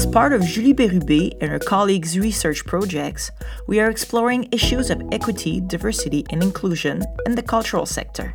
As part of Julie Bérubé and her colleagues' research projects, we are exploring issues of equity, diversity, and inclusion in the cultural sector.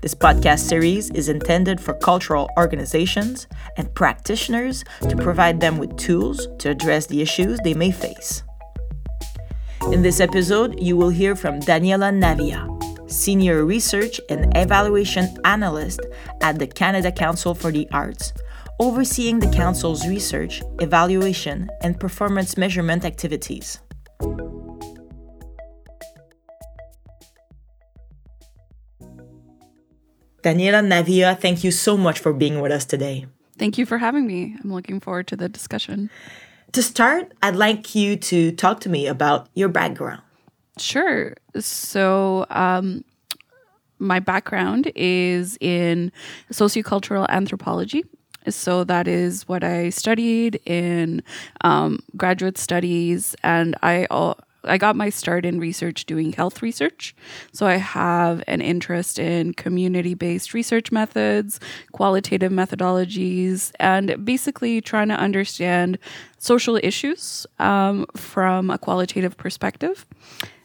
This podcast series is intended for cultural organizations and practitioners to provide them with tools to address the issues they may face. In this episode, you will hear from Daniela Navia, Senior Research and Evaluation Analyst at the Canada Council for the Arts, overseeing the Council's research, evaluation, and performance measurement activities. Daniela Navia, thank you so much for being with us today. Thank you for having me. I'm looking forward to the discussion. To start, I'd like you to talk to me about your background. Sure. So, um, my background is in sociocultural anthropology so that is what I studied in um, graduate studies, and I all. I got my start in research doing health research. So I have an interest in community based research methods, qualitative methodologies, and basically trying to understand social issues um, from a qualitative perspective.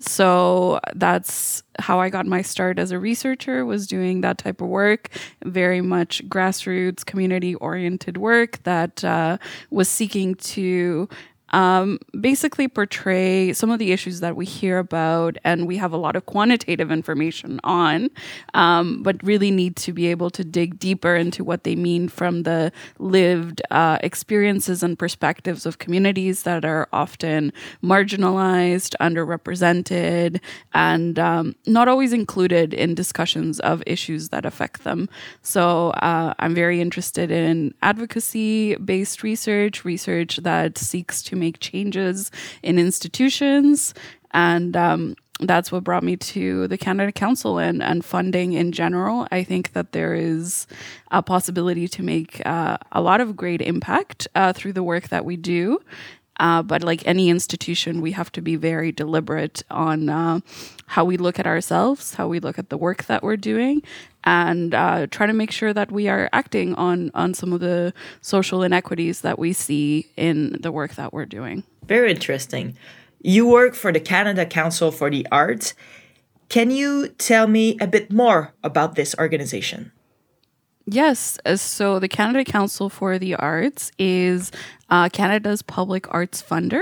So that's how I got my start as a researcher was doing that type of work, very much grassroots, community oriented work that uh, was seeking to um, basically portray some of the issues that we hear about and we have a lot of quantitative information on, um, but really need to be able to dig deeper into what they mean from the lived uh, experiences and perspectives of communities that are often marginalized, underrepresented, and um, not always included in discussions of issues that affect them. So uh, I'm very interested in advocacy based research, research that seeks to make changes in institutions. And um, that's what brought me to the Canada Council and, and funding in general. I think that there is a possibility to make uh, a lot of great impact uh, through the work that we do. Uh, but like any institution, we have to be very deliberate on uh, how we look at ourselves, how we look at the work that we're doing, and uh, try to make sure that we are acting on on some of the social inequities that we see in the work that we're doing. Very interesting. You work for the Canada Council for the Arts. Can you tell me a bit more about this organization? Yes. So, the Canada Council for the Arts is uh, Canada's public arts funder.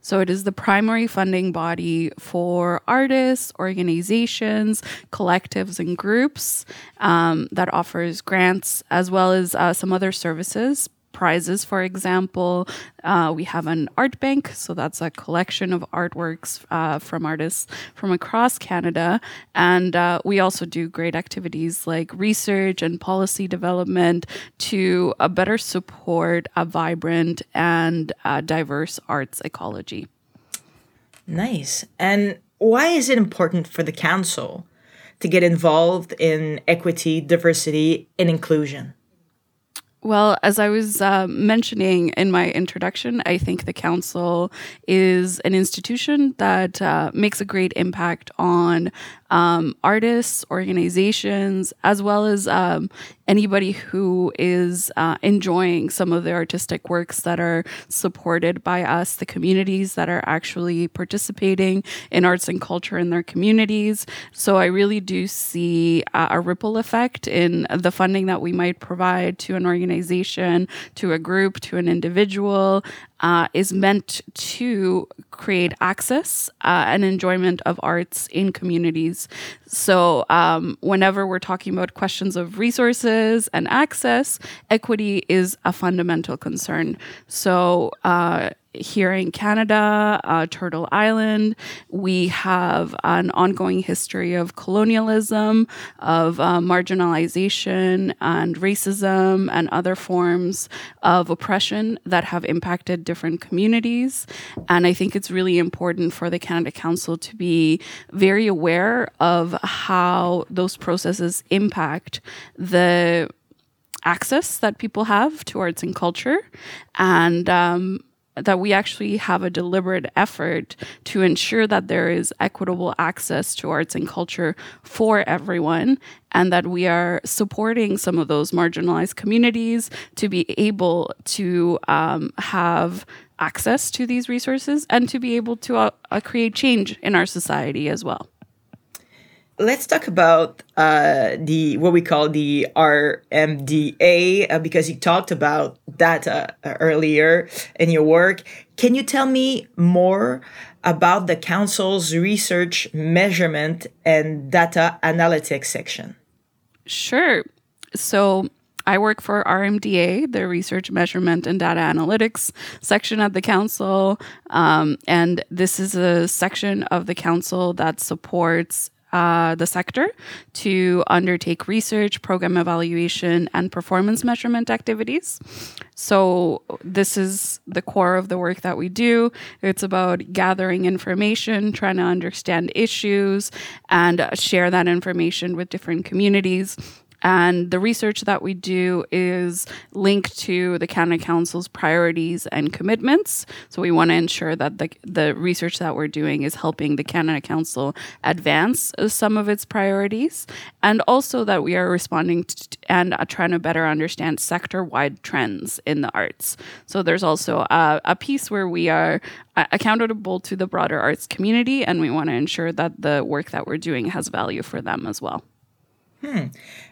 So it is the primary funding body for artists, organizations, collectives, and groups um, that offers grants as well as uh, some other services prizes, for example. Uh, we have an art bank, so that's a collection of artworks uh, from artists from across Canada. And uh, we also do great activities like research and policy development to uh, better support a vibrant and uh, diverse arts ecology. Nice. And why is it important for the council to get involved in equity, diversity, and inclusion? Well, as I was uh, mentioning in my introduction, I think the council is an institution that uh, makes a great impact on um, artists, organizations, as well as um, anybody who is uh, enjoying some of the artistic works that are supported by us, the communities that are actually participating in arts and culture in their communities. So I really do see uh, a ripple effect in the funding that we might provide to an organization, to a group, to an individual, uh, is meant to create access uh, and enjoyment of arts in communities. So, um, whenever we're talking about questions of resources and access, equity is a fundamental concern. So, uh, here in Canada, uh, Turtle Island, we have an ongoing history of colonialism, of uh, marginalization, and racism, and other forms of oppression that have impacted different communities. And I think it's really important for the Canada Council to be very aware of how those processes impact the access that people have to arts and culture and um, that we actually have a deliberate effort to ensure that there is equitable access to arts and culture for everyone and that we are supporting some of those marginalized communities to be able to um, have access to these resources and to be able to uh, uh, create change in our society as well let's talk about uh, the what we call the RMDA uh, because you talked about data uh, earlier in your work. Can you tell me more about the council's research, measurement, and data analytics section? Sure. So I work for RMDA, the Research, Measurement, and Data Analytics section of the council. Um, and this is a section of the council that supports uh, the sector to undertake research, program evaluation, and performance measurement activities. So, this is the core of the work that we do. It's about gathering information, trying to understand issues, and share that information with different communities and the research that we do is linked to the Canada Council's priorities and commitments. So we want to ensure that the, the research that we're doing is helping the Canada Council advance some of its priorities, and also that we are responding to, and uh, trying to better understand sector wide trends in the arts. So there's also a, a piece where we are uh, accountable to the broader arts community, and we want to ensure that the work that we're doing has value for them as well. Hmm.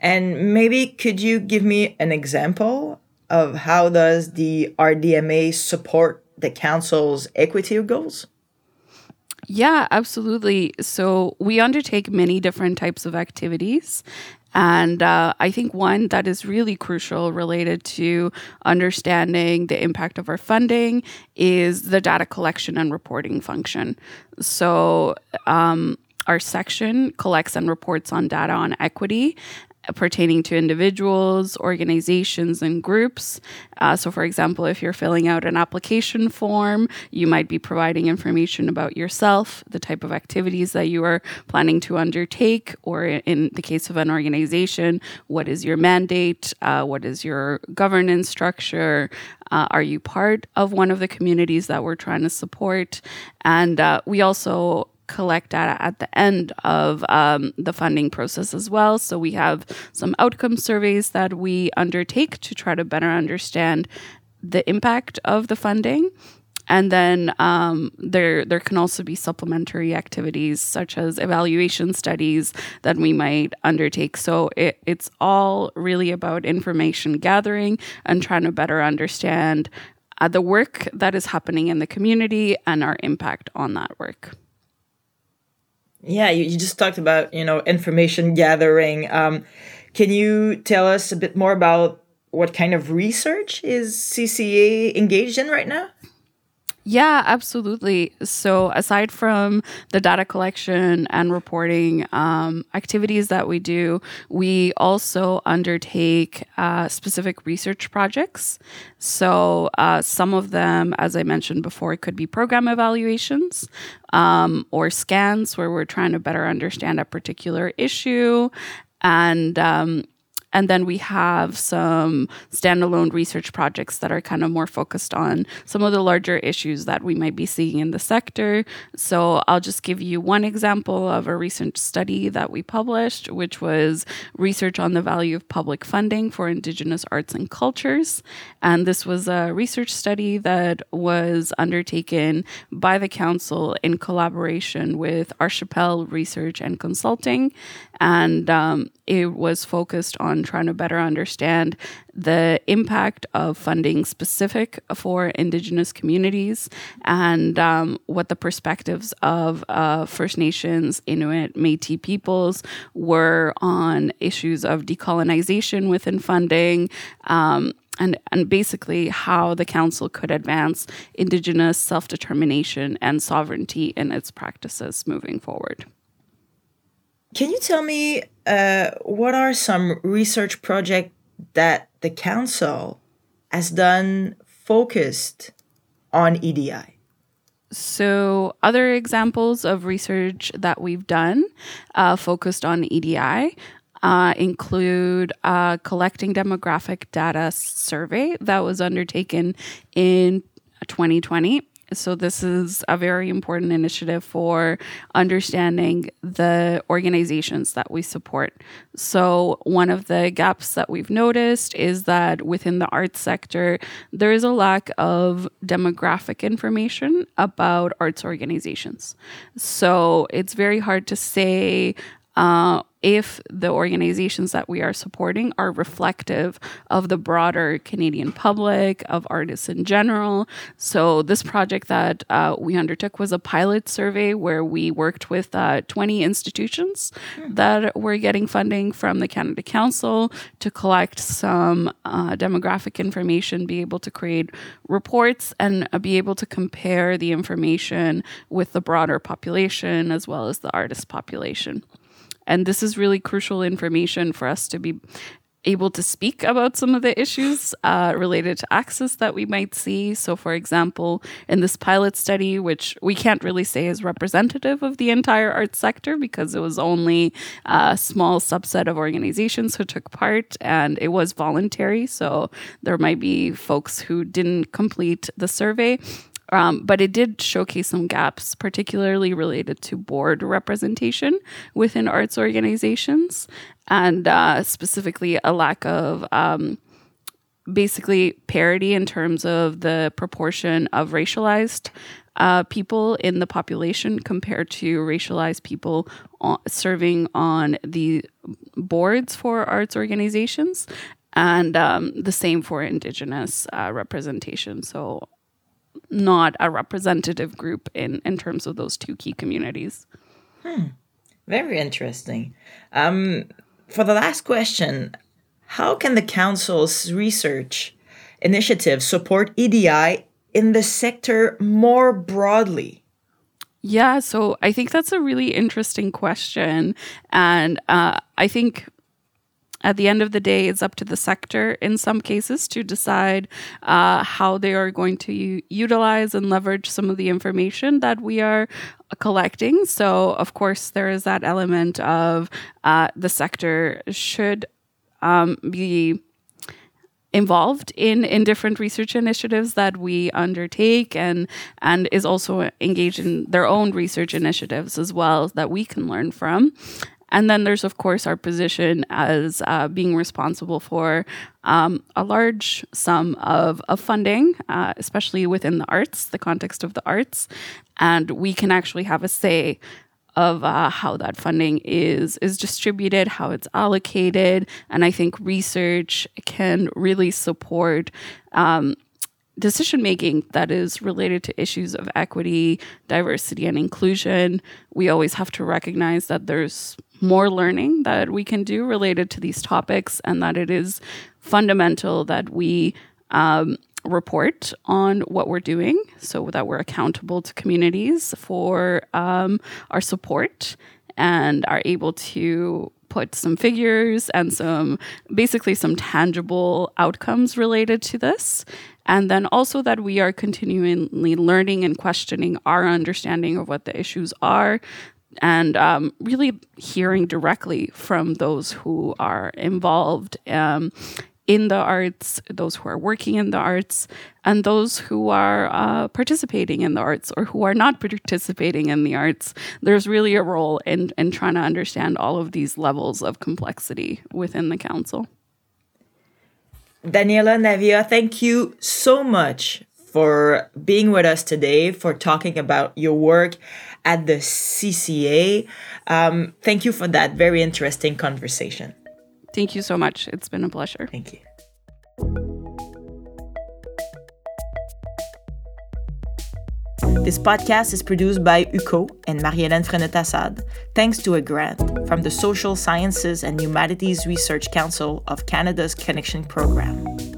And maybe could you give me an example of how does the RDMA support the council's equity goals? Yeah, absolutely. So we undertake many different types of activities. And uh, I think one that is really crucial related to understanding the impact of our funding is the data collection and reporting function. So, um, our section collects and reports on data on equity pertaining to individuals, organizations, and groups. Uh, so, for example, if you're filling out an application form, you might be providing information about yourself, the type of activities that you are planning to undertake, or in the case of an organization, what is your mandate? Uh, what is your governance structure? Uh, are you part of one of the communities that we're trying to support? And uh, we also collect data at the end of um, the funding process as well. So we have some outcome surveys that we undertake to try to better understand the impact of the funding. And then um, there, there can also be supplementary activities such as evaluation studies that we might undertake. So it, it's all really about information gathering and trying to better understand uh, the work that is happening in the community and our impact on that work. Yeah, you, you just talked about, you know, information gathering. Um, can you tell us a bit more about what kind of research is CCA engaged in right now? Yeah, absolutely. So, aside from the data collection and reporting um, activities that we do, we also undertake uh, specific research projects. So, uh, some of them, as I mentioned before, could be program evaluations um, or scans where we're trying to better understand a particular issue. And um, and then we have some standalone research projects that are kind of more focused on some of the larger issues that we might be seeing in the sector. So I'll just give you one example of a recent study that we published, which was research on the value of public funding for Indigenous arts and cultures. And this was a research study that was undertaken by the Council in collaboration with Archipel Research and Consulting. And um, it was focused on trying to better understand the impact of funding specific for Indigenous communities and um, what the perspectives of uh, First Nations, Inuit, Metis peoples were on issues of decolonization within funding. Um, and, and basically how the council could advance Indigenous self determination and sovereignty in its practices moving forward. Can you tell me uh, what are some research projects that the council has done focused on EDI? So, other examples of research that we've done uh, focused on EDI uh, include a collecting demographic data survey that was undertaken in 2020. So, this is a very important initiative for understanding the organizations that we support. So, one of the gaps that we've noticed is that within the arts sector, there is a lack of demographic information about arts organizations. So, it's very hard to say uh, if the organizations that we are supporting are reflective of the broader Canadian public, of artists in general. So, this project that uh, we undertook was a pilot survey where we worked with uh, 20 institutions mm. that were getting funding from the Canada Council to collect some uh, demographic information, be able to create reports, and uh, be able to compare the information with the broader population as well as the artist population. And this is really crucial information for us to be able to speak about some of the issues uh, related to access that we might see. So, for example, in this pilot study, which we can't really say is representative of the entire arts sector because it was only a small subset of organizations who took part and it was voluntary. So, there might be folks who didn't complete the survey. Um, but it did showcase some gaps, particularly related to board representation within arts organizations, and uh, specifically a lack of um, basically parity in terms of the proportion of racialized uh, people in the population compared to racialized people on, serving on the boards for arts organizations and um, the same for indigenous uh, representation. So not a representative group in, in terms of those two key communities. Hmm. Very interesting. Um, for the last question, how can the Council's research initiative support EDI in the sector more broadly? Yeah, so I think that's a really interesting question. And uh, I think at the end of the day, it's up to the sector in some cases to decide uh, how they are going to u- utilize and leverage some of the information that we are collecting. So, of course, there is that element of uh, the sector should um, be involved in in different research initiatives that we undertake and and is also engaged in their own research initiatives as well that we can learn from and then there's, of course, our position as uh, being responsible for um, a large sum of, of funding, uh, especially within the arts, the context of the arts. And we can actually have a say of uh, how that funding is is distributed, how it's allocated, and I think research can really support um, decision making that is related to issues of equity, diversity, and inclusion. We always have to recognize that there's more learning that we can do related to these topics, and that it is fundamental that we um, report on what we're doing so that we're accountable to communities for um, our support and are able to put some figures and some basically some tangible outcomes related to this. And then also that we are continually learning and questioning our understanding of what the issues are and um, really hearing directly from those who are involved um, in the arts, those who are working in the arts, and those who are uh, participating in the arts or who are not participating in the arts. There's really a role in, in trying to understand all of these levels of complexity within the council. Daniela Navia, thank you so much for being with us today, for talking about your work at the CCA. Um, thank you for that very interesting conversation. Thank you so much. It's been a pleasure. Thank you. This podcast is produced by UCO and Marie-Hélène Frenette-Assad, thanks to a grant from the Social Sciences and Humanities Research Council of Canada's Connection Program.